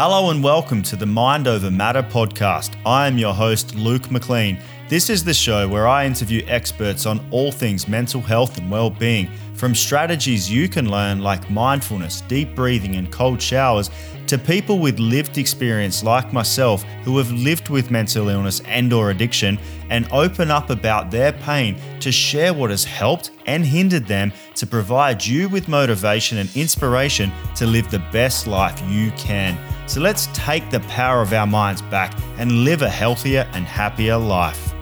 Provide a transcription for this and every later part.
Hello and welcome to the Mind Over Matter podcast. I am your host, Luke McLean. This is the show where I interview experts on all things mental health and well being, from strategies you can learn like mindfulness, deep breathing, and cold showers, to people with lived experience like myself who have lived with mental illness and or addiction and open up about their pain to share what has helped and hindered them to provide you with motivation and inspiration to live the best life you can. So let's take the power of our minds back and live a healthier and happier life.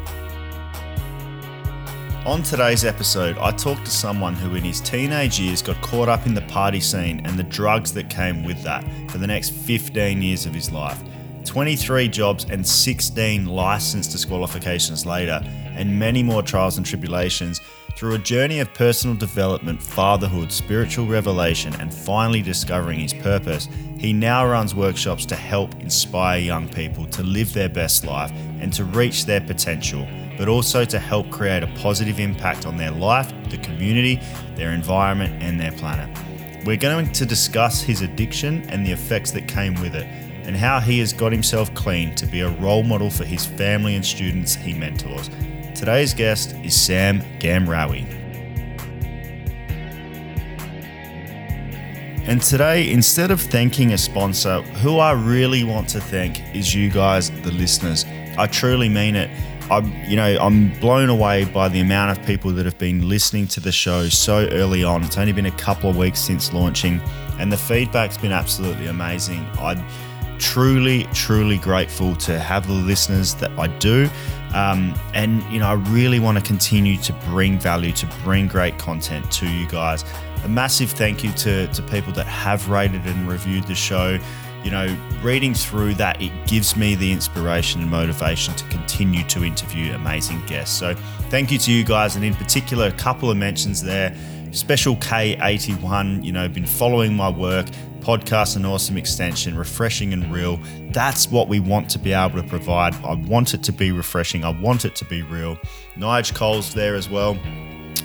On today's episode, I talked to someone who in his teenage years got caught up in the party scene and the drugs that came with that for the next 15 years of his life. 23 jobs and 16 license disqualifications later, and many more trials and tribulations, through a journey of personal development, fatherhood, spiritual revelation, and finally discovering his purpose, he now runs workshops to help inspire young people to live their best life and to reach their potential, but also to help create a positive impact on their life, the community, their environment, and their planet. We're going to discuss his addiction and the effects that came with it, and how he has got himself clean to be a role model for his family and students he mentors. Today's guest is Sam Ghamrawi. And today, instead of thanking a sponsor, who I really want to thank is you guys, the listeners. I truly mean it. I'm, you know, I'm blown away by the amount of people that have been listening to the show so early on. It's only been a couple of weeks since launching, and the feedback's been absolutely amazing. I'm truly, truly grateful to have the listeners that I do. Um, and, you know, I really want to continue to bring value, to bring great content to you guys. A massive thank you to, to people that have rated and reviewed the show. You know, reading through that, it gives me the inspiration and motivation to continue to interview amazing guests. So, thank you to you guys, and in particular, a couple of mentions there. Special K81, you know, been following my work, podcast an awesome extension, refreshing and real. That's what we want to be able to provide. I want it to be refreshing. I want it to be real. Nige Cole's there as well.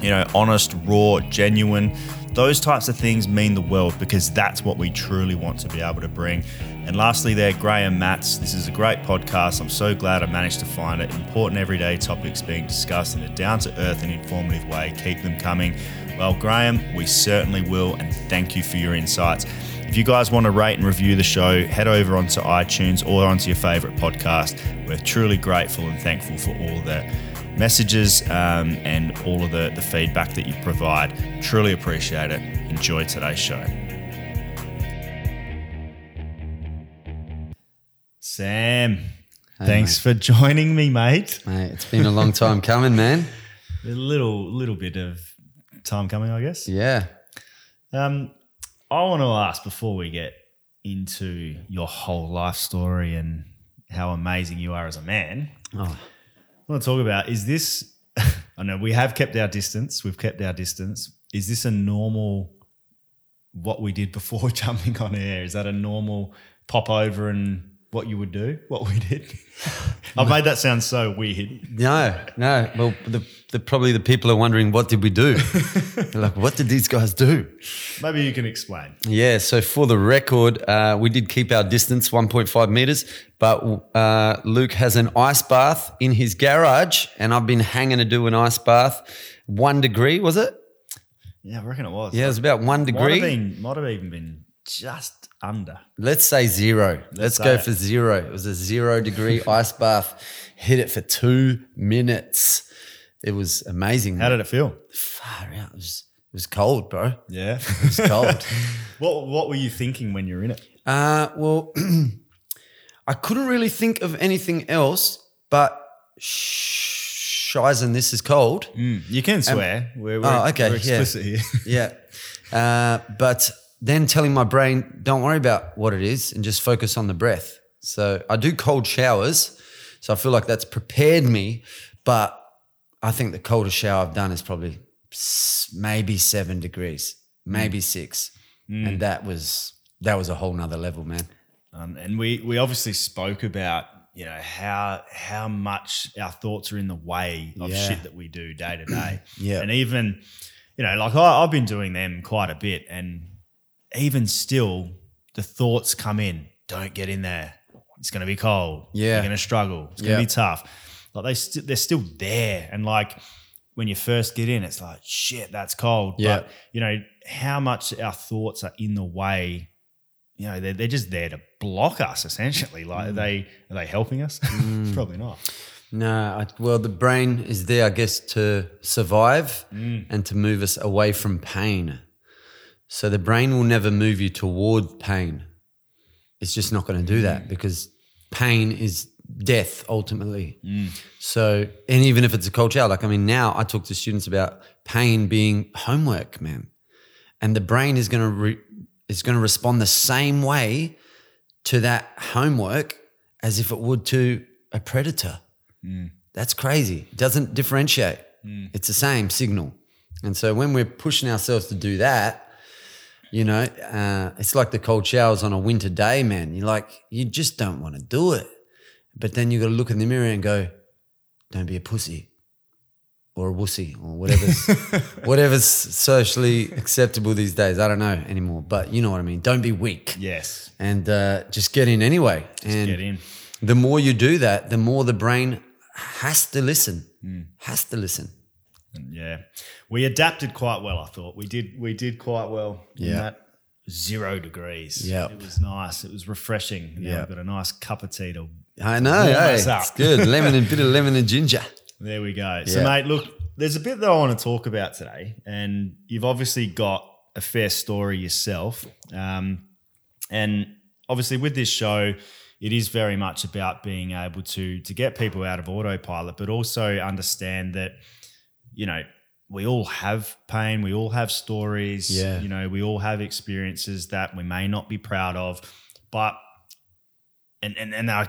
You know, honest, raw, genuine. Those types of things mean the world because that's what we truly want to be able to bring. And lastly, there, Graham Matz. This is a great podcast. I'm so glad I managed to find it. Important everyday topics being discussed in a down to earth and informative way. Keep them coming. Well, Graham, we certainly will. And thank you for your insights. If you guys want to rate and review the show, head over onto iTunes or onto your favorite podcast. We're truly grateful and thankful for all the messages um, and all of the, the feedback that you provide. Truly appreciate it. Enjoy today's show. Sam, Hey, thanks for joining me, mate. Mate, it's been a long time coming, man. A little little bit of time coming, I guess. Yeah. Um, I want to ask before we get into your whole life story and how amazing you are as a man. Oh, want to talk about is this, I know we have kept our distance, we've kept our distance. Is this a normal, what we did before jumping on air? Is that a normal pop over and what you would do, what we did? I've made that sound so weird. no, no. Well, the, the probably the people are wondering what did we do? Like, what did these guys do? Maybe you can explain. Yeah. So for the record, uh, we did keep our distance, 1.5 meters, but uh, Luke has an ice bath in his garage, and I've been hanging to do an ice bath. One degree was it? Yeah, I reckon it was. Yeah, it was about one might have degree. been, might have even been just under. Let's say 0 Let's, go it. for zero. It was a zero degree ice bath. Hit it for two minutes. It was amazing. How did it feel? Far out. It was, it was cold, bro. Yeah. It was cold. what What were you thinking when you're in it? uh, well, I couldn't really think of anything else, but sh- shizen, this is cold. You can swear. we're, we're, Oh, okay, we're yeah. explicit here. Yeah. Uh, but then telling my brain, don't worry about what it is and just focus on the breath. So I do cold showers. So I feel like that's prepared me. But I think the coldest shower I've done is probably maybe seven degrees, maybe six. And that was that was a whole nother level, man. Um, and we we obviously spoke about you know how how much our thoughts are in the way of Yeah. shit that we do day to day. Yeah. and even you know like I, I've been doing them quite a bit, and even still, the thoughts come in don't get in there. It's going to be cold. Yeah. You're going to struggle. It's going Yeah. to be tough. Like they st- they're still there. And like when you first get in, it's like, shit, that's cold. Yeah. But, you know, how much our thoughts are in the way, you know, they're, they're just there to block us essentially. Like, Mm. are they, are they helping us? Mm. Probably not. No, I, well, the brain is there, I guess, to survive mm. and to move us away from pain. So the brain will never move you toward pain. It's just not going to do that mm. because pain is death ultimately. Mm. So, and even if it's a cold shower, like I mean, now I talk to students about pain being homework, man, and the brain is going to re- is going to respond the same way to that homework as if it would to a predator. Mm. That's crazy. It doesn't differentiate. Mm. It's the same signal. And so when we're pushing ourselves to do that, you know, uh, it's like the cold showers on a winter day, man. You're like, you just don't want to do it. But then you got to look in the mirror and go, don't be a pussy or a wussy or whatever's, whatever's socially acceptable these days. I don't know anymore, but you know what I mean. Don't be weak Yes. and uh, just get in anyway. and Get in. the more you do that, the more the brain has to listen, Hmm. has to listen. Yeah, we adapted quite well. I thought we did. We did quite well. in Yeah. that zero degrees. Yeah, it was nice. It was refreshing. Yeah. I've got a nice cup of tea to. I know, hey, it's good. Lemon and bit of lemon and ginger. There we go. So, mate, look, there's a bit that I want to talk about today, and you've obviously got a fair story yourself. Um, and obviously, with this show, it is very much about being able to to get people out of autopilot, but also understand that you know we all have pain, we all have stories, Yeah. you know, we all have experiences that we may not be proud of, but and and and I,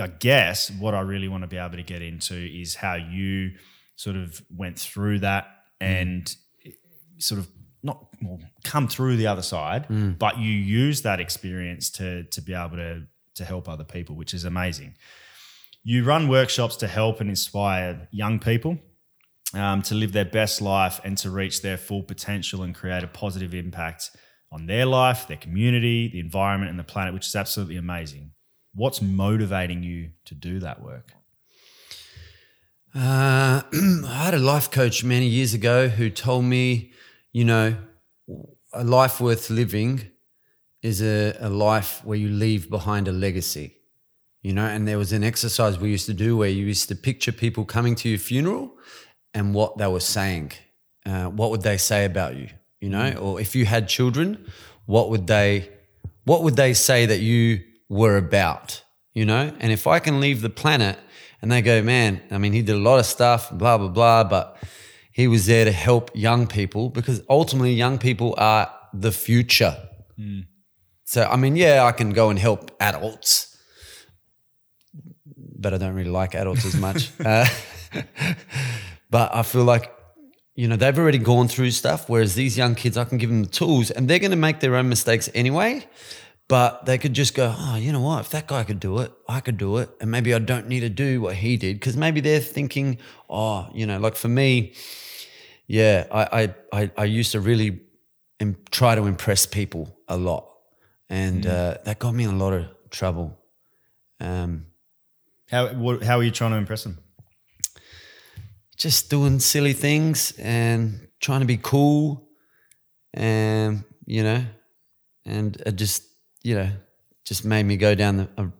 I guess what I really want to be able to get into is how you sort of went through that and sort of not well, come through the other side, but you use that experience to to be able to to help other people, which is amazing. You run workshops to help and inspire young people um, to live their best life and to reach their full potential and create a positive impact on their life, their community, the environment, and the planet, which is absolutely amazing. What's motivating you to do that work? Uh, I had a life coach many years ago who told me, you know, a life worth living is a, a life where you leave behind a legacy. You know, and there was an exercise we used to do where you used to picture people coming to your funeral and what they were saying. Uh, what would they say about you? You know, or if you had children, what would they what would they say that you were about? You know, and if I can leave the planet and they go, man, I mean, he did a lot of stuff, blah blah blah, but he was there to help young people because ultimately young people are the future. So I mean, yeah, I can go and help adults, but I don't really like adults as much. uh, but I feel like you know they've already gone through stuff, whereas these young kids, I can give them the tools, and they're going to make their own mistakes anyway. But they could just go, oh, you know what? If that guy could do it, I could do it, and maybe I don't need to do what he did because maybe they're thinking, oh, you know, like for me, yeah, I I I, I used to really im- try to impress people a lot, and uh, that got me in a lot of trouble. Um, How what, how are you trying to impress them? just doing silly things and trying to be cool, and you know, and it just you know just made me go down the, a,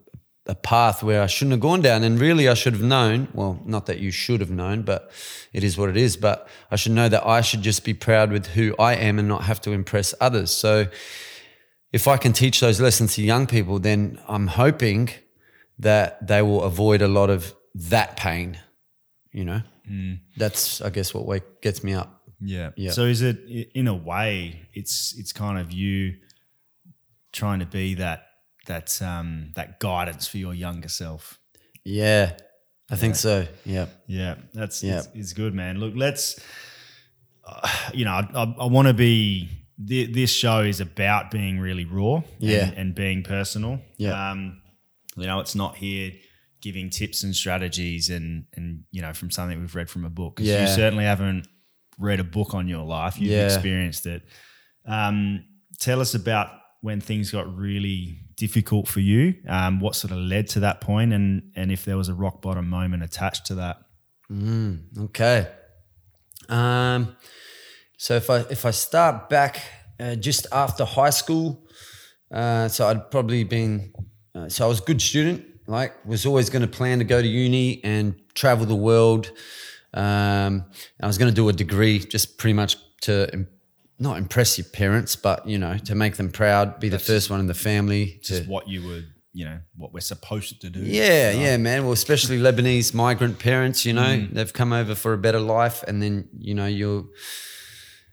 a path where I shouldn't have gone down, and really I should have known. Well, not that you should have known, but it is what it is. But I should know that I should just be proud with who I am and not have to impress others. So if I can teach those lessons to young people, then I'm hoping that they will avoid a lot of that pain. You know, mm. that's I guess what wake, gets me up. Yeah. Yeah. So is it in a way it's it's kind of you trying to be that that um that guidance for your younger self. Yeah, I think so. Yeah, Yeah, that's Yeah. It's, it's good, man. Look, let's. Uh, you know, I, I, I want to be. thi- This show is about being really raw, Yeah. and, and being personal. Yeah. Um, you know, it's not here giving tips and strategies and and you know from something we've read from a book. Yeah. You certainly haven't read a book on your life. You've Yeah. experienced it. Um, tell us about when things got really difficult for you? Um, what sort of led to that point, and and if there was a rock bottom moment attached to that? Okay. Um, so if I if I start back uh, just after high school, uh, so I'd probably been uh, so I was a good student. Like was always going to plan to go to uni and travel the world. Um, I was going to do a degree, just pretty much to not impress your parents, but you know to make them proud, be the first one in the family. To, Just what you would, you know, what we're supposed to do. yeah, yeah, man. Well, especially Lebanese migrant parents, you know, they've come over for a better life, and then you know you're,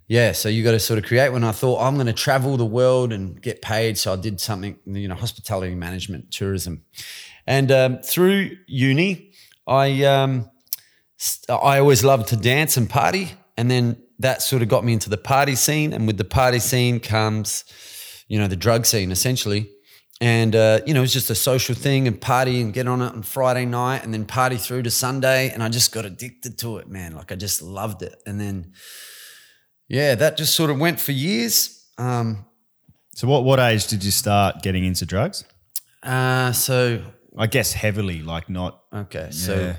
yeah. So you got to sort of create. When I thought I'm going to travel the world and get paid, so I did something, you know, hospitality management, tourism, and um, through uni, I um, st- I always loved to dance and party, and then that sort of got me into the party scene, and with the party scene comes, you know, the drug scene essentially. And uh, you know, it was just a social thing and party and get on it on Friday night and then party through to Sunday. And I just got addicted to it, man. Like I just loved it. And then, yeah, that just sort of went for years. Um, So what what age did you start getting into drugs? uh, so I guess heavily, like not. okay, so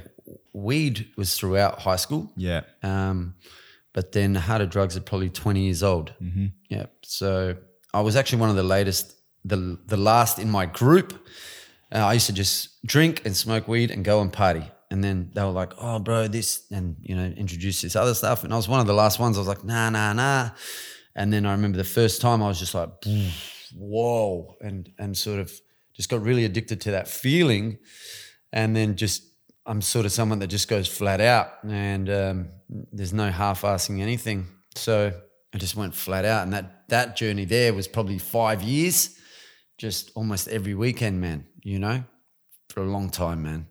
weed was throughout high school. Yeah. Um, but then the harder drugs are probably 20 years old. Mm-hmm. Yeah. So I was actually one of the latest, the the last in my group. Uh, I used to just drink and smoke weed and go and party. And then they were like, "Oh, bro, this," and you know, introduce this other stuff. And I was one of the last ones. I was like, "Nah, nah, nah." And then I remember the first time I was just like, "Whoa!" and and sort of just got really addicted to that feeling. And then just I'm sort of someone that just goes flat out, and um, there's no half-assing anything. So I just went flat out, and that that journey there was probably five years, just almost every weekend, man. You know, for a long time, man,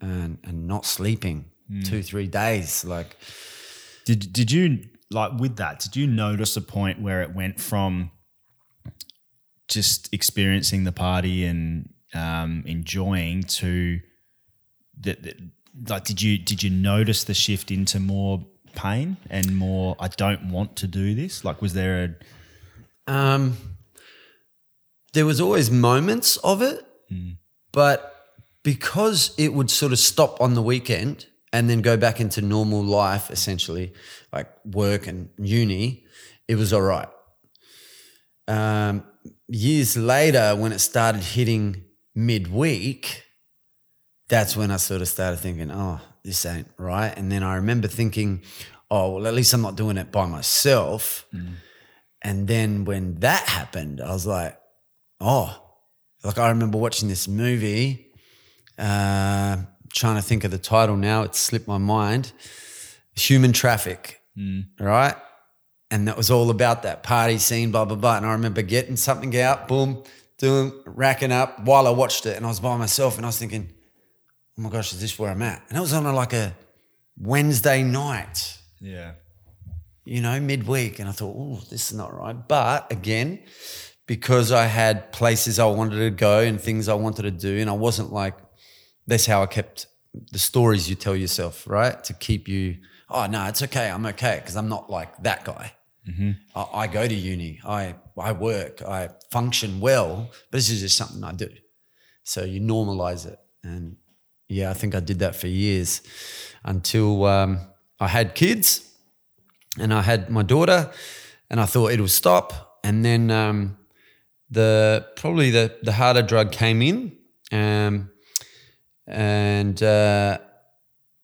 and and not sleeping two three days, like. Did did you like with that? Did you notice a point where it went from just experiencing the party and um, enjoying to that? that- Like, did you did you notice the shift into more pain and more? I don't want to do this. Like, was there a Um, there was always moments of it, but because it would sort of stop on the weekend and then go back into normal life, essentially, like work and uni, it was all right. Um, years later, when it started hitting midweek, that's when I sort of started thinking, oh, this ain't right. And then I remember thinking, oh, well, at least I'm not doing it by myself. And then when that happened, I was like, oh, like I remember watching this movie, uh, trying to think of the title now, it slipped my mind Human Traffic, right? And that was all about that party scene, blah, blah, blah. And I remember getting something out, boom, doing, racking up while I watched it. And I was by myself and I was thinking, oh my gosh, is this where I'm at? And it was on a, like a Wednesday night yeah? you know, midweek. And I thought, oh, this is not right. But again, because I had places I wanted to go and things I wanted to do, and I wasn't like, that's how I kept the stories you tell yourself, right? To keep you, oh, no, it's okay. I'm okay. Because I'm not like that guy. Mm-hmm. I, I go to uni, I, I work, I function well, but this is just something I do. So you normalize it. And yeah, I think I did that for years until um, I had kids and I had my daughter, and I thought it'll stop. And then um, the probably the the harder drug came in, um, and uh,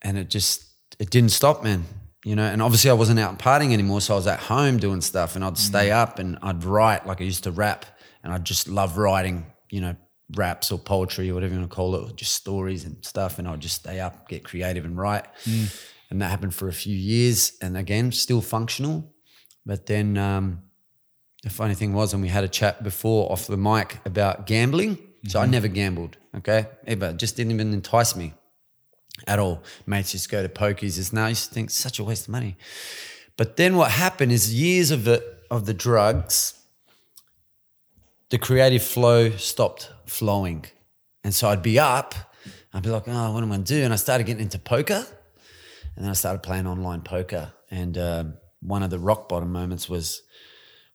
and it just it didn't stop, man. You know, and obviously I wasn't out partying anymore, so I was at home doing stuff, and I'd stay up and I'd write like I used to rap, and I just love writing. You know, raps or poetry or whatever you want to call it, or just stories and stuff, and I'd just stay up, get creative, and write. And that happened for a few years, and again, still functional. But then um, the funny thing was, and we had a chat before off the mic about gambling. So I never gambled, okay? Ever. It just didn't even entice me at all. Mates just go to pokies. It's now I used to think such a waste of money. But then what happened is years of the of the drugs, the creative flow stopped flowing. And so I'd be up, I'd be like, oh, what am I gonna do? And I started getting into poker. And then I started playing online poker. And um, one of the rock bottom moments was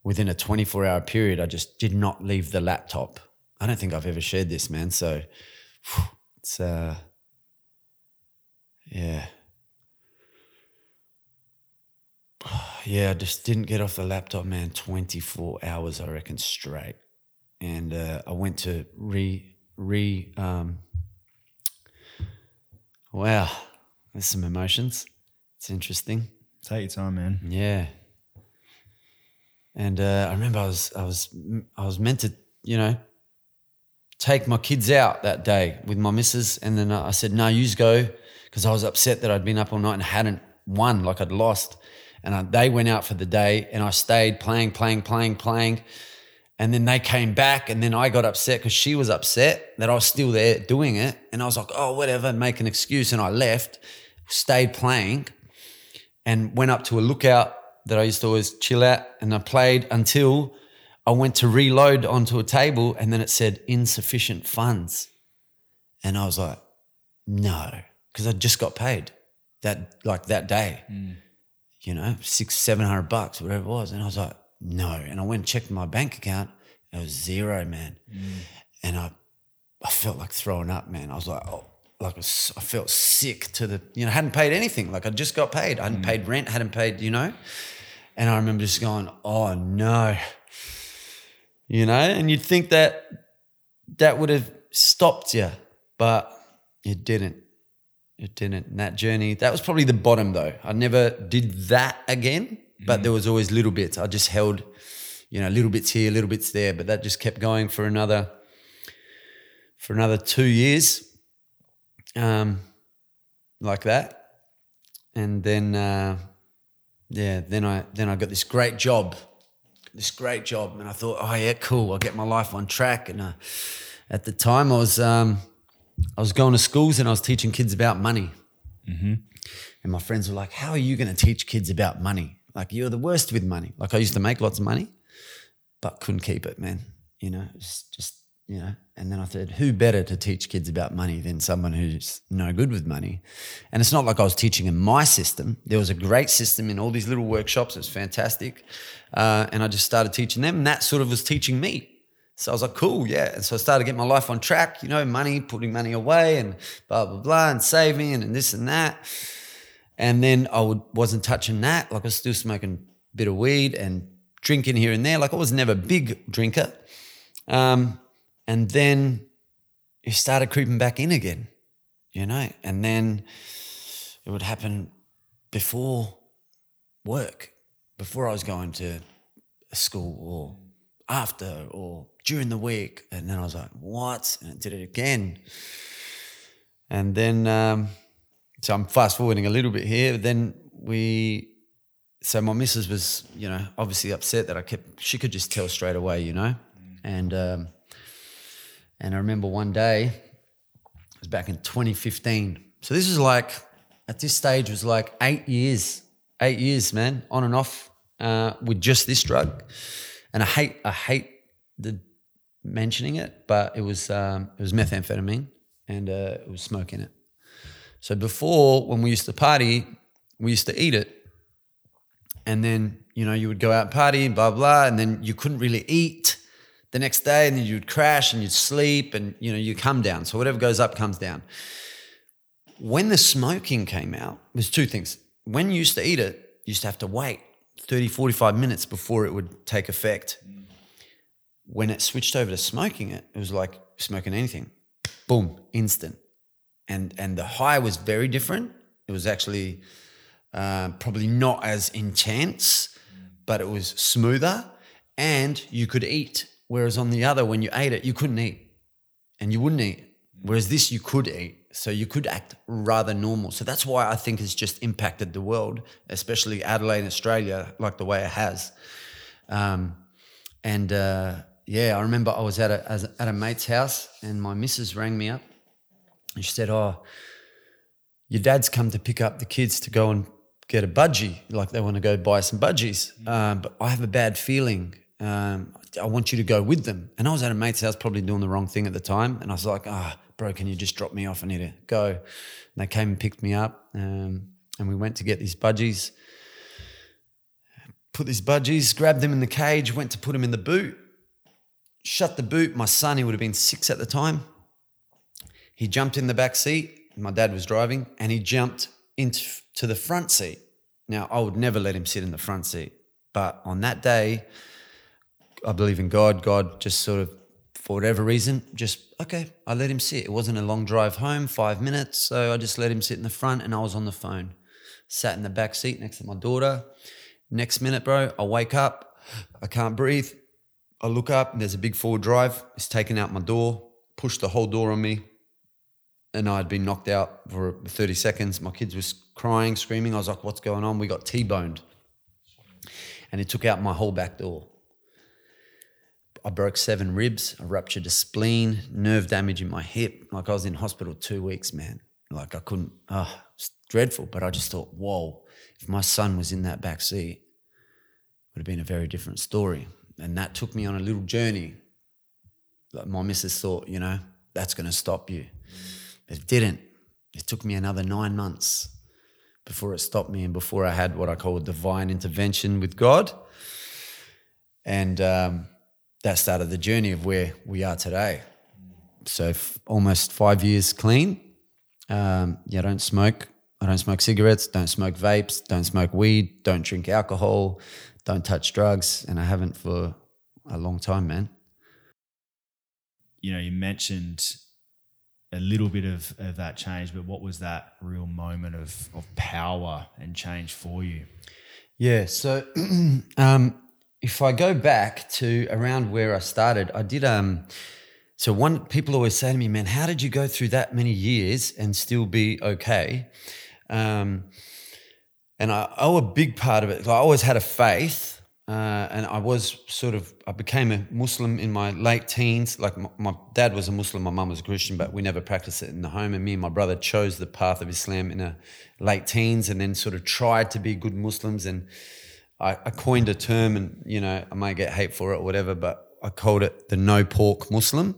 within a 24 hour period, I just did not leave the laptop. I don't think I've ever shared this, man. So it's uh, yeah, yeah. I just didn't get off the laptop, man. Twenty four hours, I reckon, straight, and uh, I went to re re. Um, wow, there's some emotions. It's interesting. Take your time, man. Yeah. And uh, I remember I was I was I was meant to you know take my kids out that day with my missus, and then I said no, you go because I was upset that I'd been up all night and hadn't won, like I'd lost. And I, they went out for the day, and I stayed playing, playing, playing, playing. And then they came back, and then I got upset because she was upset that I was still there doing it. And I was like, oh, whatever, make an excuse. And I left, stayed playing, and went up to a lookout that I used to always chill at. And I played until I went to reload onto a table, and then it said insufficient funds. And I was like, no, because I just got paid that like that day, mm. you know, six, seven hundred bucks, whatever it was. And I was like, no. And I went and checked my bank account. It was zero, man. Mm. And I, I felt like throwing up, man. I was like, oh, like I was- I felt sick to the, you know, hadn't paid anything. Like I just got paid. I hadn't mm. paid rent, hadn't paid, you know. And I remember just going, oh no, you know. And you'd think that that would have stopped you, but it didn't. It didn't. And that journey, that was probably the bottom though. I never did that again, but there was always little bits. I just held, you know, little bits here, little bits there, but that just kept going for another, for another two years, um, like that. And then, uh, yeah, then I then I got this great job, this great job, and I thought, oh yeah, cool, I'll get my life on track. And uh, at the time, I was um, I was going to schools and I was teaching kids about money. And my friends were like, How are you going to teach kids about money? Like, you're the worst with money. Like, I used to make lots of money, but couldn't keep it, man. You know, it's just, you know. And then I said, Who better to teach kids about money than someone who's no good with money? And it's not like I was teaching in my system. There was a great system in all these little workshops. It was fantastic. Uh, and I just started teaching them. And that sort of was teaching me. So I was like, cool, yeah. And so I started getting my life on track, you know, money, putting money away and blah, blah, blah, and saving and, and this and that. And then I would, wasn't touching that. Like I was still smoking a bit of weed and drinking here and there. Like I was never a big drinker. Um, and then it started creeping back in again, you know. And then it would happen before work, before I was going to school or after or during the week. And then I was like, what? And did it again. And then, um, so I'm fast forwarding a little bit here. Then we, so my missus was, you know, obviously upset that I kept, she could just tell straight away, you know. And, um, and I remember one day, it was back in 2015. So this was like, at this stage, was like eight years, eight years, man, on and off uh, with just this drug. And I hate, I hate the mentioning it, but it was, um, it was methamphetamine and uh, it was smoking it. So before, when we used to party, we used to eat it. And then, you know, you would go out and party blah, blah, and then you couldn't really eat the next day. And then you'd crash and you'd sleep and, you know, you come down. So whatever goes up comes down. When the smoking came out, there's two things. When you used to eat it, you used to have to wait 30, 45 minutes before it would take effect. When it switched over to smoking it, it was like smoking anything. Boom, instant and and the high was very different. It was actually uh, probably not as intense, but it was smoother, and you could eat. Whereas on the other, when you ate it, you couldn't eat, and you wouldn't eat. Whereas this, you could eat, so you could act rather normal. So that's why I think it's just impacted the world, especially Adelaide, Australia, like the way it has. Um, and uh, yeah, I remember I was at a at a mate's house, and my missus rang me up and she said, Oh, your dad's come to pick up the kids to go and get a budgie. Like they want to go buy some budgies. Um, but I have a bad feeling. Um, I want you to go with them. And I was at a mate's house, probably doing the wrong thing at the time. And I was like, Ah, bro, can you just drop me off? I need to go. And they came and picked me up. Um, and we went to get these budgies. Put these budgies, grabbed them in the cage, went to put them in the boot. shut the boot. My son, he would have been six at the time. He jumped in the back seat. My dad was driving, and he jumped into to the front seat. Now, I would never let him sit in the front seat, but on that day, I believe in God. God just sort of, for whatever reason, just okay. I let him sit. It wasn't a long drive home, five minutes, so I just let him sit in the front, and I was on the phone, sat in the back seat next to my daughter. Next minute, bro, I wake up, I can't breathe. I look up, and there's a big forward drive. It's taken out my door, pushed the whole door on me, and I'd been knocked out for 30 seconds. My kids was crying, screaming. I was like, "What's going on?" We got T-boned, and it took out my whole back door. I broke seven ribs. I ruptured a spleen, nerve damage in my hip. Like I was in hospital two weeks, man. Like I couldn't. Oh, it's dreadful. But I just thought, whoa, if my son was in that back seat, it would have been a very different story. And that took me on a little journey. Like my missus thought, you know, that's going to stop you. It didn't. It took me another nine months before it stopped me and before I had what I call a divine intervention with God. And um, that started the journey of where we are today. So f- almost five years clean. Um, yeah, I don't smoke. I don't smoke cigarettes, don't smoke vapes, don't smoke weed, don't drink alcohol, don't touch drugs. And I haven't for a long time, man. You know, you mentioned a little bit of, of that change, but what was that real moment of, of power and change for you? Yeah. So um, if I go back to around where I started, I did. Um, so one people always say to me, "Man, how did you go through that many years and still be okay?" Um, and I owe a big part of it. I always had a faith, uh, and I was sort of, I became a Muslim in my late teens. Like my, my dad was a Muslim, my mum was a Christian, but we never practiced it in the home. And me and my brother chose the path of Islam in a late teens and then sort of tried to be good Muslims. And I, I coined a term, and you know, I might get hate for it or whatever, but I called it the no pork Muslim.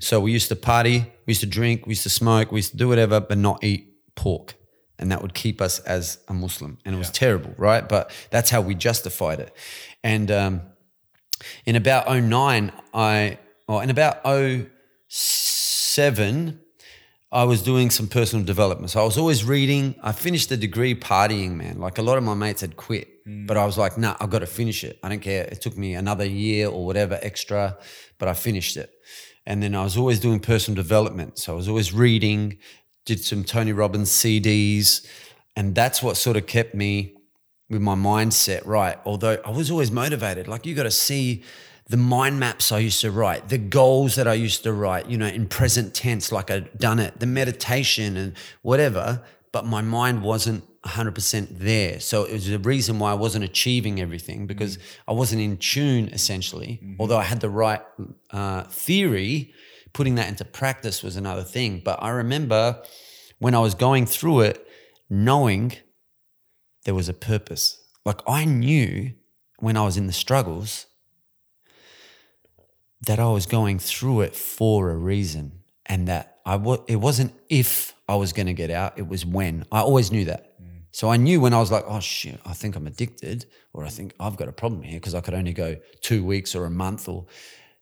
So we used to party, we used to drink, we used to smoke, we used to do whatever, but not eat pork. And that would keep us as a Muslim. And it was terrible, right? But that's how we justified it. And um, in about 09, I, or in about 07, I was doing some personal development. So I was always reading. I finished the degree partying, man. Like a lot of my mates had quit, but I was like, nah, I've got to finish it. I don't care. It took me another year or whatever extra, but I finished it. And then I was always doing personal development. So I was always reading, did some Tony Robbins CDs. And that's what sort of kept me with my mindset right. Although I was always motivated. Like you got to see the mind maps I used to write, the goals that I used to write, you know, in present tense, like I'd done it, the meditation and whatever, but my mind wasn't 100% there. So it was the reason why I wasn't achieving everything because I wasn't in tune essentially. Although I had the right uh, theory, putting that into practice was another thing. But I remember when I was going through it, knowing there was a purpose. Like I knew when I was in the struggles that I was going through it for a reason and that I it wasn't if I was going to get out, it was when. I always knew that. Mm. So I knew when I was like, oh shit, I think I'm addicted or I think I've got a problem here because I could only go 2 weeks or a month or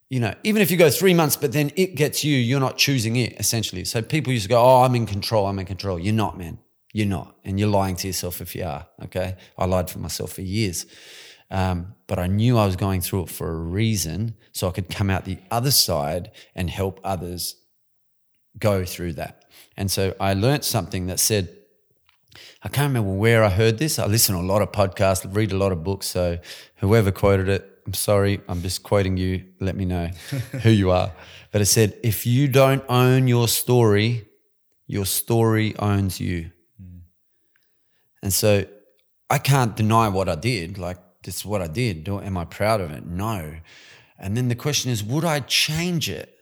you know, even if you go 3 months but then it gets you, you're not choosing it essentially. So people used to go, "Oh, I'm in control, I'm in control." You're not, man. You're not. And you're lying to yourself if you are, okay? I lied for myself for years. Um, but I knew I was going through it for a reason so I could come out the other side and help others go through that. And so I learned something that said, I can't remember where I heard this. I listen to a lot of podcasts, read a lot of books. So whoever quoted it, I'm sorry, I'm just quoting you. Let me know who you are. But it said, if you don't own your story, your story owns you. And so I can't deny what I did. Like, this is what I did. Do, am I proud of it? No. And then the question is, would I change it?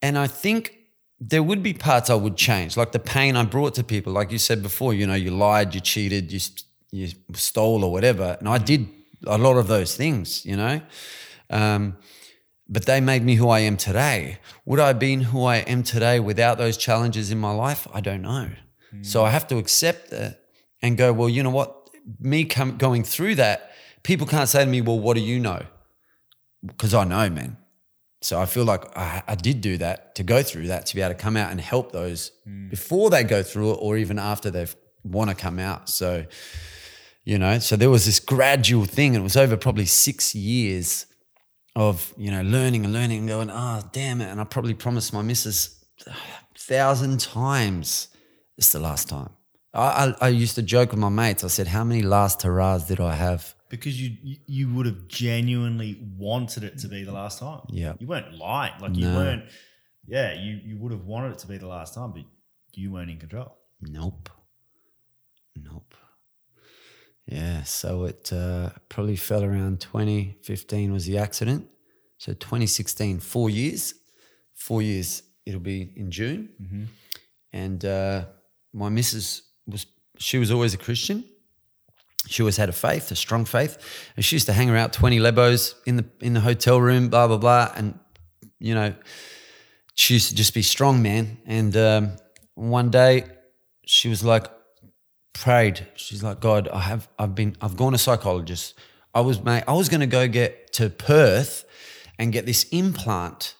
And I think there would be parts I would change, like the pain I brought to people. Like you said before, you know, you lied, you cheated, you, you stole or whatever. And I did a lot of those things, you know. Um, but they made me who I am today. Would I have been who I am today without those challenges in my life? I don't know. So I have to accept that and go, well, you know what? Me come, going through that, people can't say to me, well, what do you know? Because I know, man. So I feel like I, I did do that to go through that to be able to come out and help those mm. before they go through it or even after they've want to come out. So, you know, so there was this gradual thing. And it was over probably six years of, you know, learning and learning and going, oh, damn it. And I probably promised my missus a thousand times it's the last time. I, I, I used to joke with my mates. I said, how many last hurrahs did I have? Because you you- would have genuinely wanted it to be the last time. Yeah. You weren't lying. Like you No. weren't yeah, you, you would have wanted it to be the last time, but you weren't in control. Nope. Nope. Yeah, so it uh, probably fell around 2015 was the accident. So 2016, four years. Four years, it'll be in June. And uh, my missus was, she was always a Christian. She always had a faith, a strong faith. And she used to hang around 20 Lebos in the, in the hotel room, blah, blah, blah. And, you know, she used to just be strong, man. And um, one day she was like, prayed. She's like, God, I have, I've been, I've gone to psychologist. I was, mate, I was going to go get to Perth and get this implant,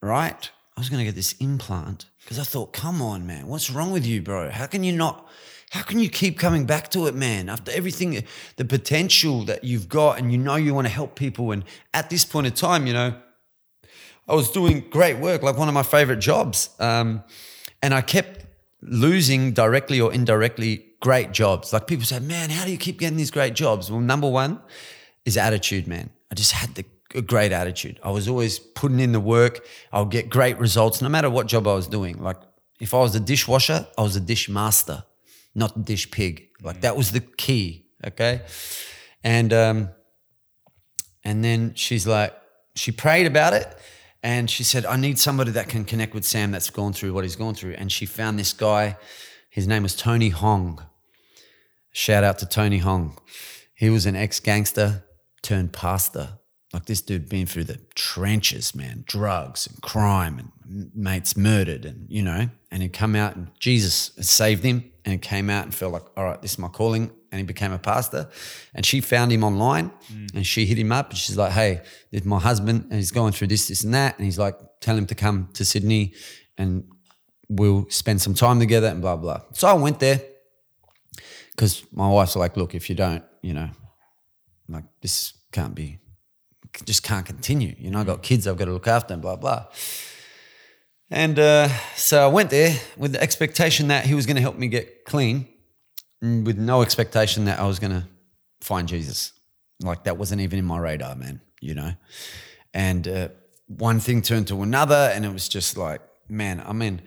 right? I was going to get this implant because I thought, come on, man, what's wrong with you, bro? How can you not? How can you keep coming back to it, man? After everything, the potential that you've got, and you know you want to help people, and at this point in time, you know, I was doing great work, like one of my favorite jobs. Um, and I kept losing directly or indirectly great jobs. Like people say, man, how do you keep getting these great jobs? Well, number one is attitude, man. I just had the a great attitude. I was always putting in the work. I'll get great results no matter what job I was doing. Like if I was a dishwasher, I was a dish master, not a dish pig. Like that was the key. Okay. And um, and then she's like, she prayed about it and she said, I need somebody that can connect with Sam that's gone through what he's gone through. And she found this guy, his name was Tony Hong. Shout out to Tony Hong. He was an ex gangster turned pastor. Like this dude been through the trenches, man, drugs and crime and mates murdered and, you know, and he'd come out and Jesus saved him and he came out and felt like, all right, this is my calling. And he became a pastor. And she found him online mm. and she hit him up and she's like, hey, this is my husband and he's going through this, this and that. And he's like, tell him to come to Sydney and we'll spend some time together and blah, blah. So I went there because my wife's like, look, if you don't, you know, like this can't be, just can't continue. You know, I've got kids, I've got to look after them, blah, blah. And uh, so I went there with the expectation that he was going to help me get clean, with no expectation that I was going to find Jesus. Like that wasn't even in my radar, man, you know? And uh, one thing turned to another, and it was just like, man, I mean,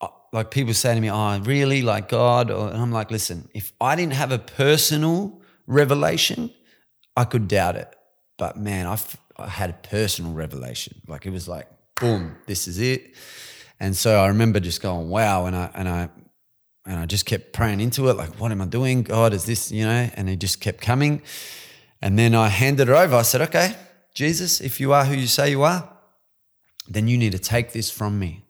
uh, like people say to me, oh, really? Like God? And I'm like, listen, if I didn't have a personal revelation, I could doubt it. But man, I, I had a personal revelation. Like it was like, boom, this is it. And so I remember just going, wow. And I, and I, and I just kept praying into it. Like, what am I doing? God, is this, you know? And he just kept coming. And then I handed it over. I said, okay, Jesus, if you are who you say you are, then you need to take this from me.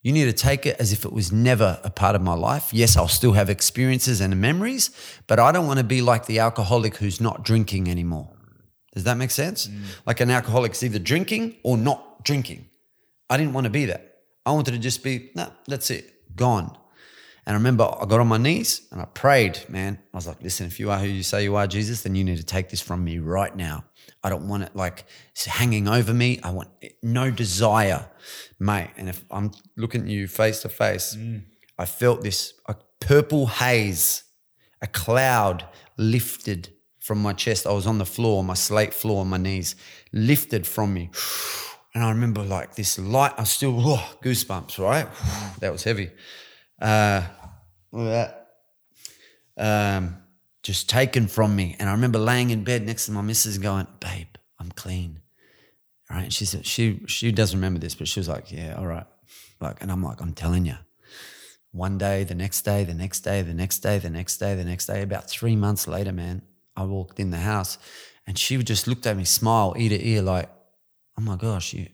You need to take it as if it was never a part of my life. Yes, I'll still have experiences and memories, but I don't want to be like the alcoholic who's not drinking anymore. Does that make sense? Mm. Like an alcoholic's either drinking or not drinking. I didn't want to be that. I wanted to just be, no, that's it, gone. And I remember I got on my knees and I prayed, man. I was like, listen, if you are who you say you are, Jesus, then you need to take this from me right now. I don't want it like hanging over me. I want no desire, mate. And if I'm looking at you face to face, mm. I felt this a purple haze, a cloud lifted from my chest. I was on the floor, my slate floor, my knees, lifted from me. And I remember like this light, I still, oh, goosebumps, right? that was heavy. Uh. Um, just taken from me. And I remember laying in bed next to my missus going, babe, I'm clean. Right. And she said, she, she doesn't remember this, but she was like, yeah, all right. Like, and I'm like, I'm telling you, one day, the next day, the next day, the next day, the next day, the next day, about three months later, man, I walked in the house and she just looked at me, smile, ear to ear, like, oh my gosh, you,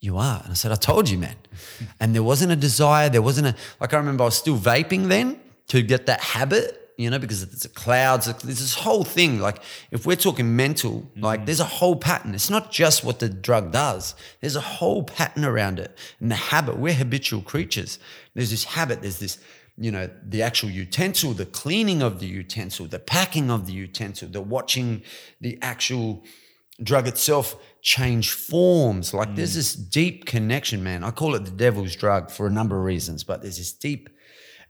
you are. And I said, I told you, man. And there wasn't a desire. There wasn't a, like, I remember I was still vaping then to get that habit. you know, because it's a clouds. There's this whole thing. Like, if we're talking mental, like, mm-hmm. there's a whole pattern. It's not just what the drug does, there's a whole pattern around it. And the habit, we're habitual creatures. There's this habit, there's this, you know, the actual utensil, the cleaning of the utensil, the packing of the utensil, the watching the actual drug itself change forms. Like, there's this deep connection, man. I call it the devil's drug for a number of reasons, but there's this deep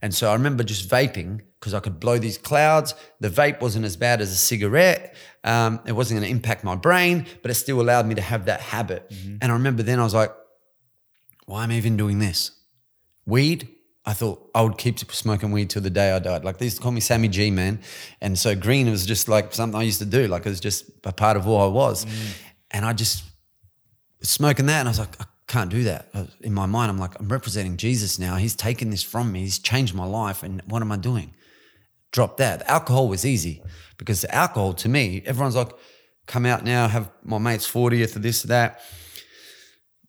and so I remember just vaping because I could blow these clouds. The vape wasn't as bad as a cigarette. Um, it wasn't going to impact my brain, but it still allowed me to have that habit. Mm-hmm. And I remember then I was like, why am I even doing this? Weed, I thought I would keep smoking weed till the day I died. Like they used to call me Sammy G, man. And so green was just like something I used to do. Like it was just a part of who I was. Mm. And I just smoking that and I was like, I can't do that. In my mind, I'm like, I'm representing Jesus now. He's taken this from me. He's changed my life. And what am I doing? Drop that. The alcohol was easy because the alcohol to me, everyone's like, come out now, have my mate's 40th or this or that.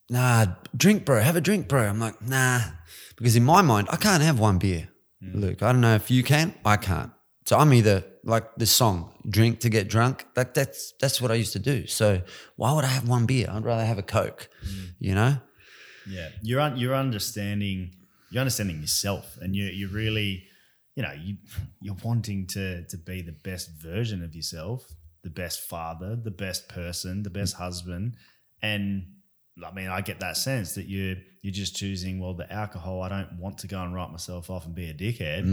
Nah, drink, bro. Have a drink, bro. I'm like, nah. Because in my mind, I can't have one beer. Mm. Luke, I don't know if you can. I can't. So I'm either like this song, drink to get drunk. Like that's that's what I used to do. So why would I have one beer? I'd rather have a Coke. Mm. You know? Yeah, you're un- you're understanding you're understanding yourself, and you you really, you know, you you're wanting to to be the best version of yourself, the best father, the best person, the best mm. husband, and I mean, I get that sense that you you're just choosing well the alcohol. I don't want to go and write myself off and be a dickhead.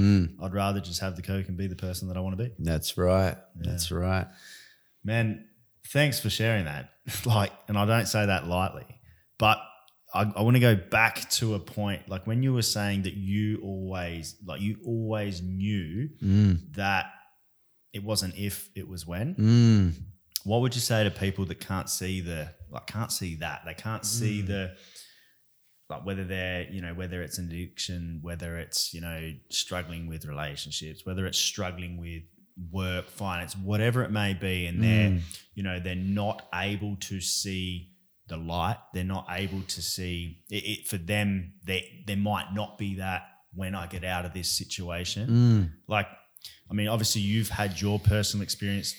I'd rather just have the coke and be the person that I want to be. That's right. That's right. Man, thanks for sharing that. like, and I don't say that lightly, but I, I want to go back to a point like when you were saying that you always, like, you always knew that it wasn't if, it was when. Mm. What would you say to people that can't see the, like, can't see that? They can't see mm. the, like whether they're you know whether it's an addiction whether it's you know struggling with relationships whether it's struggling with work finance whatever it may be and they're mm. you know they're not able to see the light. They're not able to see it, it for them they there might not be that when i get out of this situation. Mm. Like i mean obviously you've had your personal experience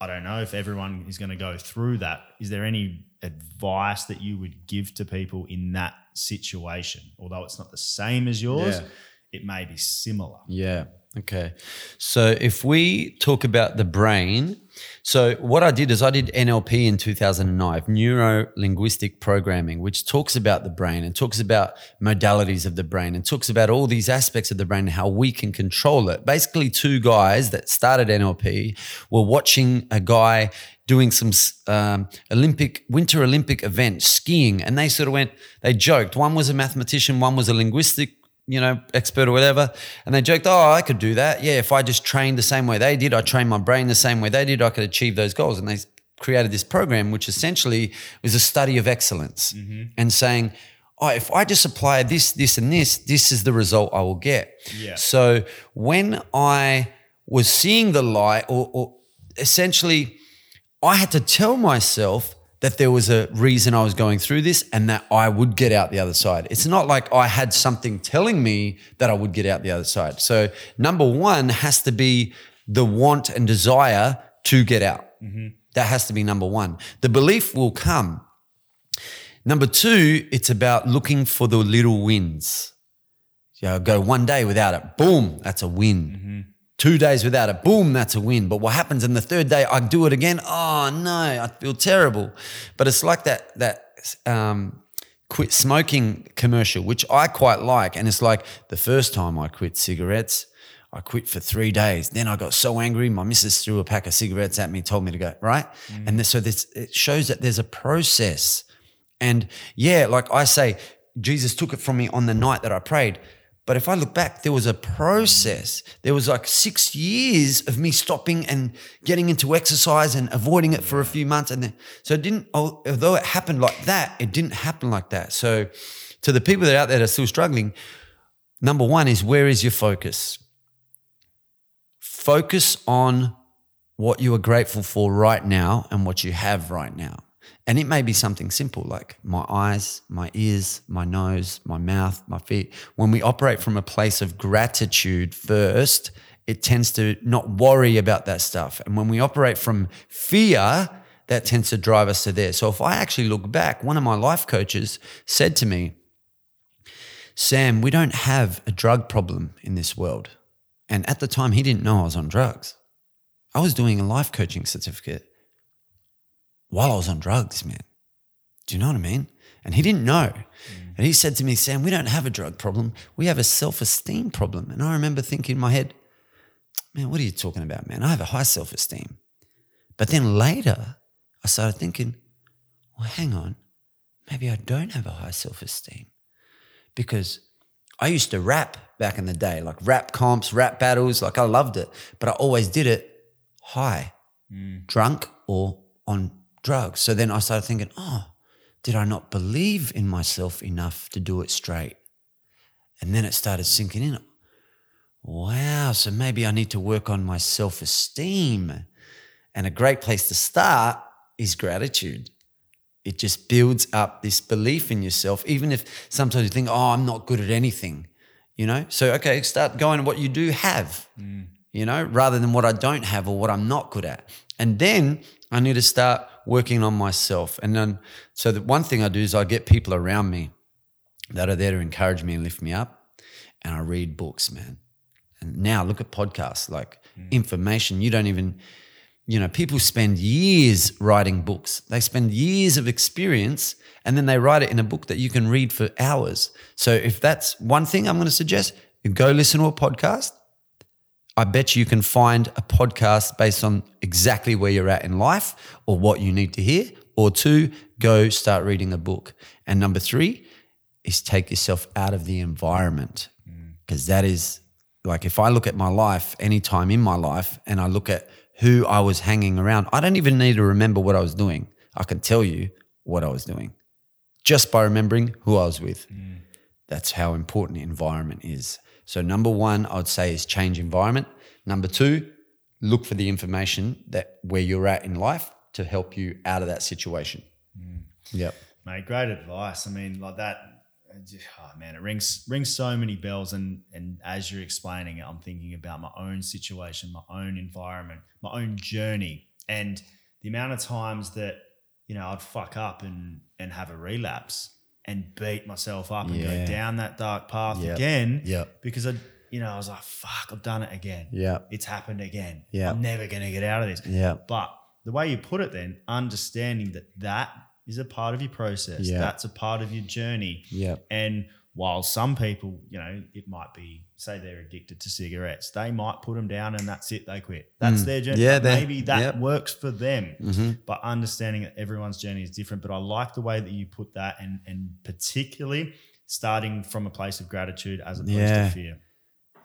I don't know if everyone is going to go through that. Is there any advice that you would give to people in that situation? Although it's not the same as yours, Yeah. it may be similar. Yeah. Okay. So if we talk about the brain, so what I did is I did NLP in 2009, neuro linguistic programming, which talks about the brain and talks about modalities of the brain and talks about all these aspects of the brain and how we can control it. Basically, two guys that started NLP were watching a guy doing some um, Olympic winter Olympic event skiing, and they sort of went. They joked. One was a mathematician, one was a linguistic you know, expert or whatever. And they joked, oh, I could do that. Yeah, if I just trained the same way they did, I trained my brain the same way they did, I could achieve those goals. And they created this program, which essentially was a study of excellence mm-hmm. and saying, oh, if I just apply this, this, and this, this is the result I will get. Yeah. So when I was seeing the light, or, or essentially, I had to tell myself that there was a reason I was going through this and that I would get out the other side. It's not like I had something telling me that I would get out the other side. So, number one has to be the want and desire to get out. Mm-hmm. That has to be number one. The belief will come. Number two, it's about looking for the little wins. You know, go one day without it, boom, that's a win. Mm-hmm. Two days without it, boom, that's a win. But what happens in the third day? I do it again. Oh no, I feel terrible. But it's like that that um, quit smoking commercial, which I quite like. And it's like the first time I quit cigarettes, I quit for three days. Then I got so angry, my missus threw a pack of cigarettes at me, told me to go right. And this, so this it shows that there's a process. And yeah, like I say, Jesus took it from me on the night that I prayed. But if I look back, there was a process. There was like six years of me stopping and getting into exercise and avoiding it for a few months. And then, so it didn't, although it happened like that, it didn't happen like that. So to the people that are out there that are still struggling, number one is where is your focus? Focus on what you are grateful for right now and what you have right now. And it may be something simple like my eyes, my ears, my nose, my mouth, my feet. When we operate from a place of gratitude first, it tends to not worry about that stuff. And when we operate from fear, that tends to drive us to there. So if I actually look back, one of my life coaches said to me, Sam, we don't have a drug problem in this world. And at the time, he didn't know I was on drugs. I was doing a life coaching certificate while I was on drugs, man. Do you know what I mean? And he didn't know. And he said to me, Sam, we don't have a drug problem. We have a self esteem problem. And I remember thinking in my head, man, what are you talking about, man? I have a high self esteem. But then later, I started thinking, well, hang on, maybe I don't have a high self esteem because I used to rap back in the day, like rap comps, rap battles, like I loved it, but I always did it high, mm. drunk, or on drugs. So then I started thinking, oh, did I not believe in myself enough to do it straight? And then it started sinking in. Wow, so maybe I need to work on my self esteem. And a great place to start is gratitude. It just builds up this belief in yourself, even if sometimes you think, oh, I'm not good at anything, you know? So, okay, start going what you do have, mm. you know, rather than what I don't have or what I'm not good at. And then I need to start working on myself. And then, so the one thing I do is I get people around me that are there to encourage me and lift me up. And I read books, man. And now look at podcasts, like mm. information you don't even, you know, people spend years writing books. They spend years of experience and then they write it in a book that you can read for hours. So if that's one thing I'm going to suggest, go listen to a podcast. I bet you can find a podcast based on exactly where you're at in life or what you need to hear. Or two, go start reading a book. And number three is take yourself out of the environment mm. because that is like if I look at my life, any time in my life, and I look at who I was hanging around, I don't even need to remember what I was doing. I can tell you what I was doing just by remembering who I was with. Mm. That's how important environment is. So, number one, I would say is change environment. Number two, look for the information that where you're at in life to help you out of that situation. Mm. Yep. Mate, great advice. I mean, like that. Oh man, it rings rings so many bells. And and as you're explaining it, I'm thinking about my own situation, my own environment, my own journey, and the amount of times that you know I'd fuck up and and have a relapse and beat myself up and Yeah. go down that dark path Yep. again. Yep. Because I, you know, I was like, fuck, I've done it again. Yep. It's happened again. Yep. I'm never gonna get out of this. Yep. But the way you put it, then understanding that that is a part of your process. Yeah. That's a part of your journey. Yep. And while some people, you know, it might be, say they're addicted to cigarettes, they might put them down and that's it, they quit. That's their journey. Mm. Yeah, maybe that yep. works for them. Mm-hmm. But understanding that everyone's journey is different. But I like the way that you put that, and and particularly starting from a place of gratitude as opposed Yeah. to fear.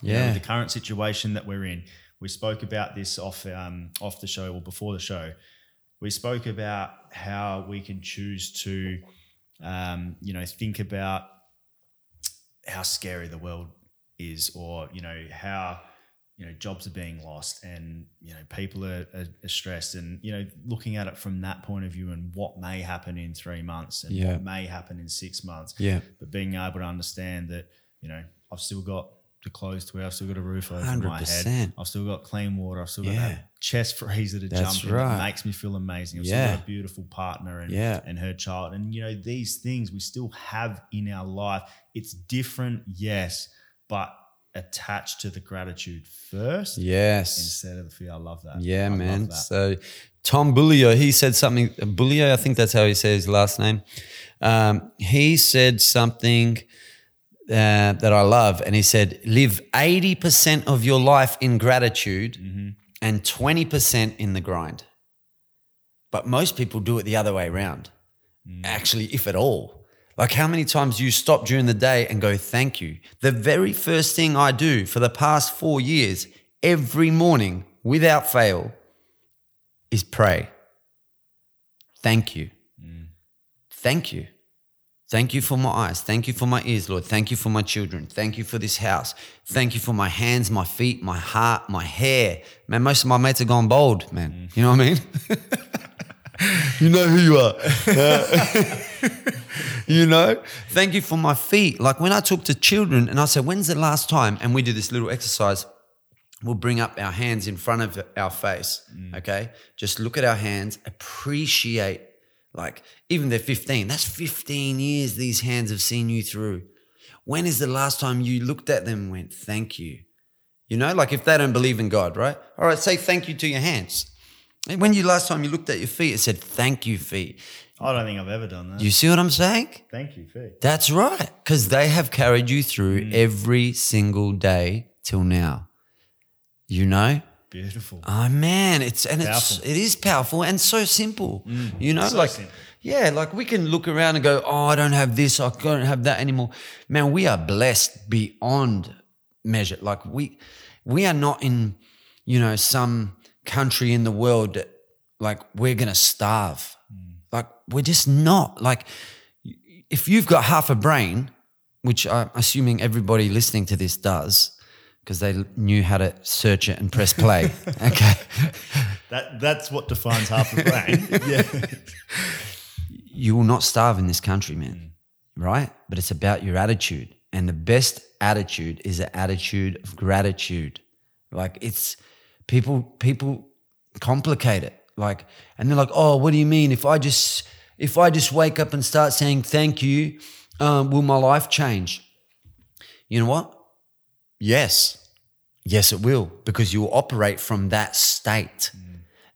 You know, Yeah. the current situation that we're in. We spoke about this off um, off the show or before the show. We spoke about how we can choose to, um, you know, think about how scary the world is, or you know how you know jobs are being lost, and you know people are, are, are stressed, and you know looking at it from that point of view, and what may happen in three months, and Yeah. what may happen in six months Yeah. but being able to understand that you know I've still got clothes to wear, I've still got a roof over my head, I've still got clean water, I've still got Yeah. that chest freezer to That's jump in right. that makes me feel amazing. I've Yeah. still got a beautiful partner and Yeah. and her child, and you know these things we still have in our life. It's different, yes, but attached to the gratitude first Yes. instead of the fear. I love that. Yeah, I man. that. So Tom Bilyeu, he said something. Bilyeu, I think that's how he says his last name. Um, he said something uh, that I love, and he said, "Live eighty percent of your life in gratitude, Mm-hmm. and twenty percent in the grind." But most people do it the other way around. Mm. Actually, if at all. Like how many times you stop during the day and go, thank you. The very first thing I do for the past four years, every morning without fail, is pray. Thank you. Thank you. Thank you for my eyes. Thank you for my ears, Lord. Thank you for my children. Thank you for this house. Thank you for my hands, my feet, my heart, my hair. Man, most of my mates are gone bald, man. Mm. You know what I mean? you know who you are. you know? Thank you for my feet. Like when I talk to children and I say, when's the last time? And we do this little exercise. we'll bring up our hands in front of our face. Mm. Okay. Just look at our hands, appreciate, like, even they're 15. That's 15 years these hands have seen you through. When is the last time you looked at them and went, thank you? You know, like if they don't believe in God, right? All right, say thank you to your hands. And when you last time you looked at your feet, it said thank you feet. I don't think I've ever done that. You see what I'm saying? Thank you, feet. That's right, because they have carried you through mm. every single day till now. You know, Beautiful. oh man, it's and it's Powerful. it is powerful and so simple. Mm. You know, So like simple. yeah, like we can look around and go, oh, I don't have this, I don't have that anymore. Man, we are blessed beyond measure. Like we we are not in you know some country in the world that like we're gonna starve. Mm. Like we're just not. Like if you've got half a brain, which I'm assuming everybody listening to this does, because they knew how to search it and press play. okay. That that's what defines half a brain. yeah. You will not starve in this country, man. Right? But it's about your attitude. And the best attitude is an attitude of gratitude. Like it's people people complicate it. Like and they're like, oh, what do you mean? If I just if I just wake up and start saying thank you, um, will my life change? You know what? Yes. Yes, it will, because you will operate from that state.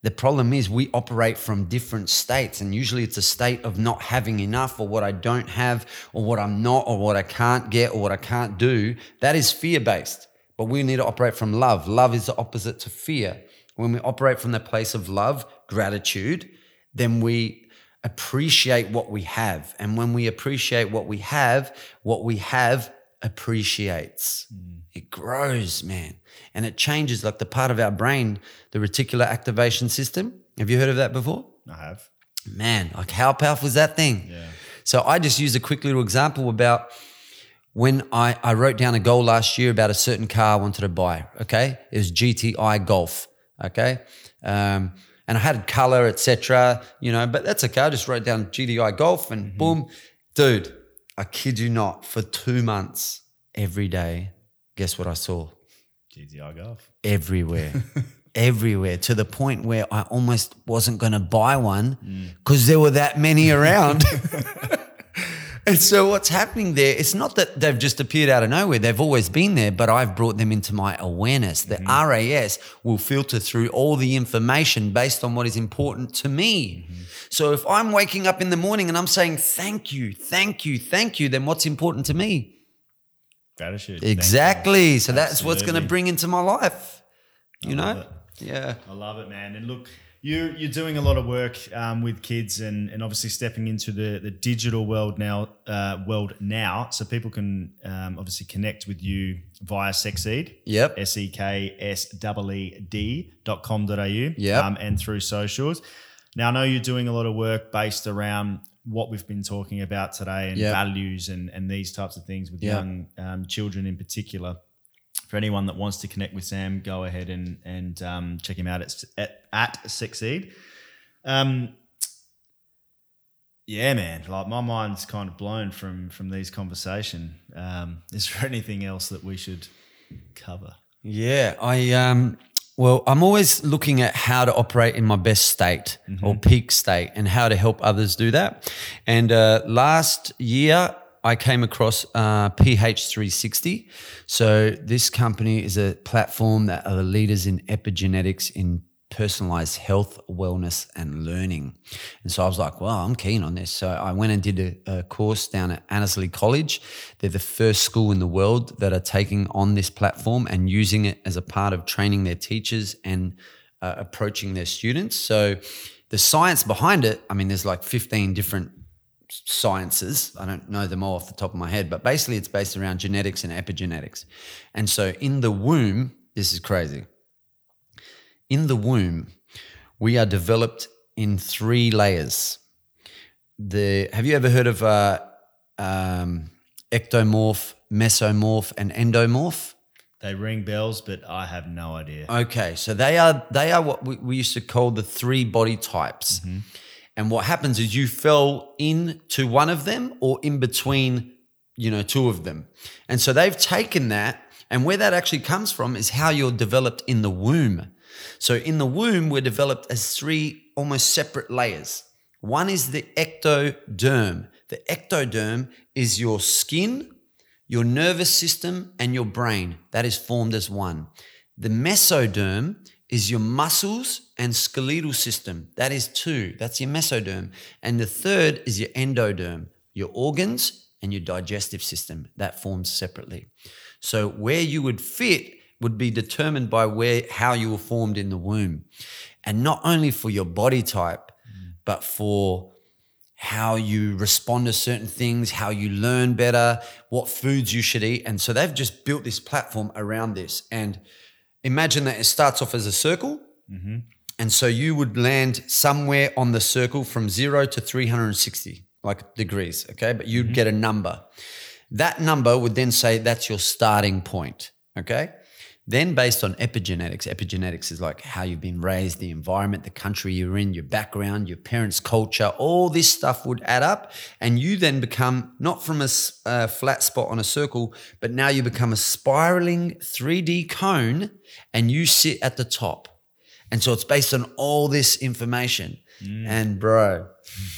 The problem is we operate from different states, and usually it's a state of not having enough, or what I don't have, or what I'm not, or what I can't get, or what I can't do. That is fear based. But we need to operate from love. Love is the opposite to fear. When we operate from the place of love, gratitude, then we appreciate what we have. And when we appreciate what we have, what we have appreciates. Mm. It grows, man. And it changes like the part of our brain, the reticular activation system. Have you heard of that before? I have. Man, like how powerful is that thing? Yeah. So I just used a quick little example about when I, I wrote down a goal last year about a certain car I wanted to buy. Okay. It was GTI Golf. Okay. Um, and I had color, etc. You know, but that's okay. I just wrote down GTI Golf and boom. Dude, I kid you not, for two months, every day, guess what I saw? GTI Golf. everywhere, everywhere, to the point where I almost wasn't going to buy one mm. because there were that many around. and so, what's happening there? It's not that they've just appeared out of nowhere, they've always been there, but I've brought them into my awareness. The mm-hmm. RAS will filter through all the information based on what is important to me. Mm-hmm. So, if I'm waking up in the morning and I'm saying, Thank you, thank you, thank you, then what's important to me? Gratitude. Exactly. So that's what's going to bring into my life. You love know? Yeah. I love it, man. And look, you you're doing a lot of work um, with kids and, and obviously stepping into the, the digital world now. Uh, world now, so people can um, obviously connect with you via Sekseed. Yep. S e k s e e d dot com dot au. Yep. Um, and through socials. Now I know you're doing a lot of work based around what we've been talking about today and Yep. values and and these types of things with Yep. young um, children in particular for anyone that wants to connect with Sam, go ahead and and um, check him out at at, at Sekseed. Um, yeah, man. Like my mind's kind of blown from from these conversation. Um, is there anything else that we should cover? Yeah. I, um, well, I'm always looking at how to operate in my best state or peak state and how to help others do that. And uh, last year, I came across uh, PH360. So, this company is a platform that are the leaders in epigenetics in personalized health, wellness, and learning. And so I was like, well, I'm keen on this. So I went and did a, a course down at Annesley College. They're the first school in the world that are taking on this platform and using it as a part of training their teachers and uh, approaching their students. So the science behind it, I mean, there's like 15 different sciences. I don't know them all off the top of my head, but basically it's based around genetics and epigenetics. And so in the womb, this is crazy. In the womb, we are developed in three layers. The have you ever heard of uh, um, ectomorph, mesomorph, and endomorph? They ring bells, but I have no idea. Okay, so they are they are what we, we used to call the three body types. And what happens is you fell into one of them or in between you know, two of them. And so they've taken that, and where that actually comes from is how you're developed in the womb. So in the womb, we're developed as three almost separate layers. One is the ectoderm. The ectoderm is your skin, your nervous system, and your brain. That is formed as one. The mesoderm is your muscles and skeletal system. That is two. That's your mesoderm. And the third is your endoderm, your organs and your digestive system. That forms separately. So where you would fit would be determined by where how you were formed in the womb. And not only for your body type, but for how you respond to certain things, how you learn better, what foods you should eat. And so they've just built this platform around this. And imagine that it starts off as a circle. Mm-hmm. And so you would land somewhere on the circle from zero to 360, like degrees, okay? But you'd mm-hmm. get a number. That number would then say that's your starting point, okay? Then, based on epigenetics, epigenetics is like how you've been raised, the environment, the country you're in, your background, your parents' culture, all this stuff would add up. And you then become not from a flat spot on a circle, but now you become a spiraling 3D cone and you sit at the top. And so it's based on all this information. Mm. And, bro,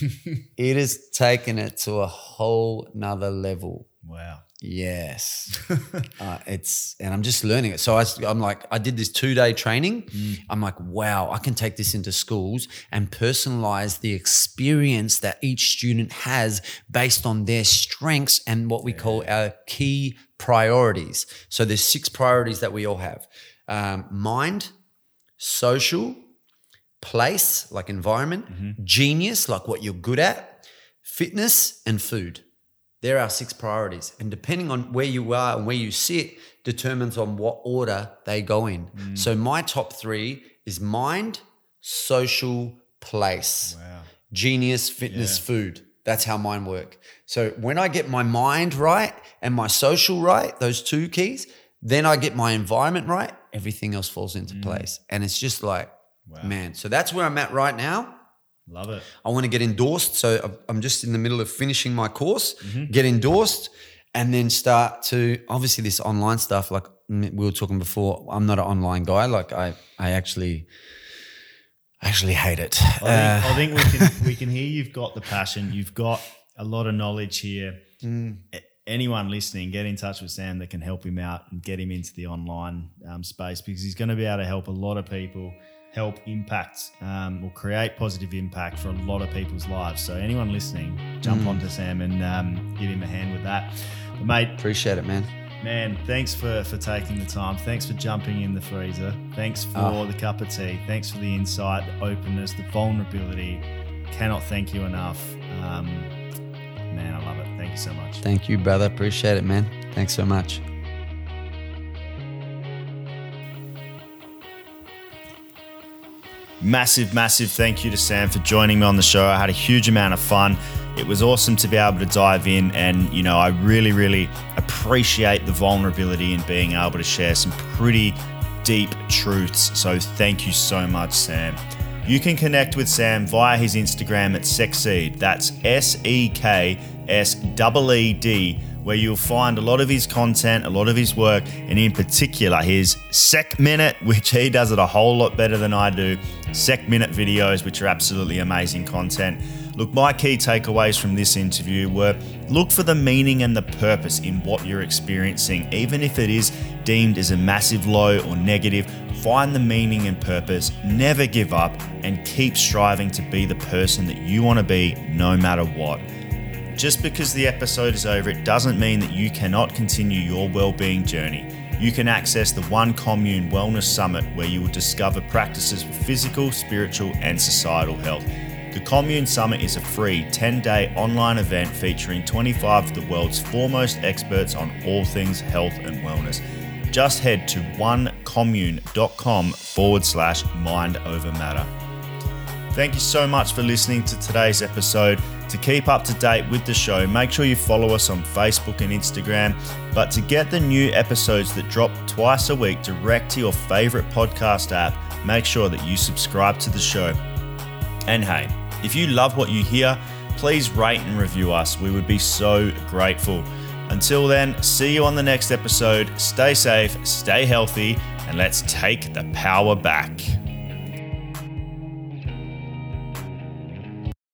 it has taken it to a whole nother level. Wow. Yes. uh, it's, and I'm just learning it. So I, am like, I did this two day training. I'm like, wow, I can take this into schools and personalize the experience that each student has based on their strengths and what we call our key priorities. So there's six priorities that we all have um, mind, social, place, like environment, genius, like what you're good at, fitness, and food. There are six priorities. And depending on where you are and where you sit, determines on what order they go in. Mm. So my top three is mind, social, place. Wow. Genius, fitness, food. That's how mine work. So when I get my mind right and my social right, those two keys, then I get my environment right, everything else falls into mm. place. And it's just like, man. So that's where I'm at right now. Love it. I want to get endorsed. So I'm- just in the middle of finishing my course, get endorsed, and then start to obviously this online stuff. Like we were talking before, I'm not an online guy. Like I, I actually, I actually hate it. I think, Uh, I think we can we can hear you've got the passion. You've got a lot of knowledge here. Mm. Anyone listening, get in touch with Sam that can help him out and get him into the online um, space because he's going to be able to help a lot of people, help impact um, or create positive impact for a lot of people's lives. So anyone listening, jump Mm. onto Sam and um, give him a hand with that. But mate, appreciate it, man. Man, thanks for for taking the time. Thanks for jumping in the freezer. Thanks for Ah. the cup of tea. Thanks for the insight, the openness, the vulnerability. Cannot thank you enough. Um, man, I love it. Thank you so much. Thank you, brother. Appreciate it, man. Thanks so much. Massive, massive thank you to Sam for joining me on the show. I had a huge amount of fun. It was awesome to be able to dive in, and you know, I really, really appreciate the vulnerability in being able to share some pretty deep truths. So, thank you so much, Sam. You can connect with Sam via his Instagram at Sekseed. That's S E K S E E D, where you'll find a lot of his content, a lot of his work, and in particular his Sec Minute, which he does it a whole lot better than I do. Sec Minute videos, which are absolutely amazing content. Look, my key takeaways from this interview were look for the meaning and the purpose in what you're experiencing, even if it is deemed as a massive low or negative. Find the meaning and purpose, never give up, and keep striving to be the person that you want to be no matter what. Just because the episode is over, it doesn't mean that you cannot continue your well-being journey. You can access the One Commune Wellness Summit where you will discover practices for physical, spiritual, and societal health. The Commune Summit is a free 10 day online event featuring 25 of the world's foremost experts on all things health and wellness. Just head to onecommune.com forward slash mind over matter. Thank you so much for listening to today's episode. To keep up to date with the show, make sure you follow us on Facebook and Instagram. But to get the new episodes that drop twice a week direct to your favorite podcast app, make sure that you subscribe to the show. And hey, if you love what you hear, please rate and review us. We would be so grateful. Until then, see you on the next episode. Stay safe, stay healthy, and let's take the power back.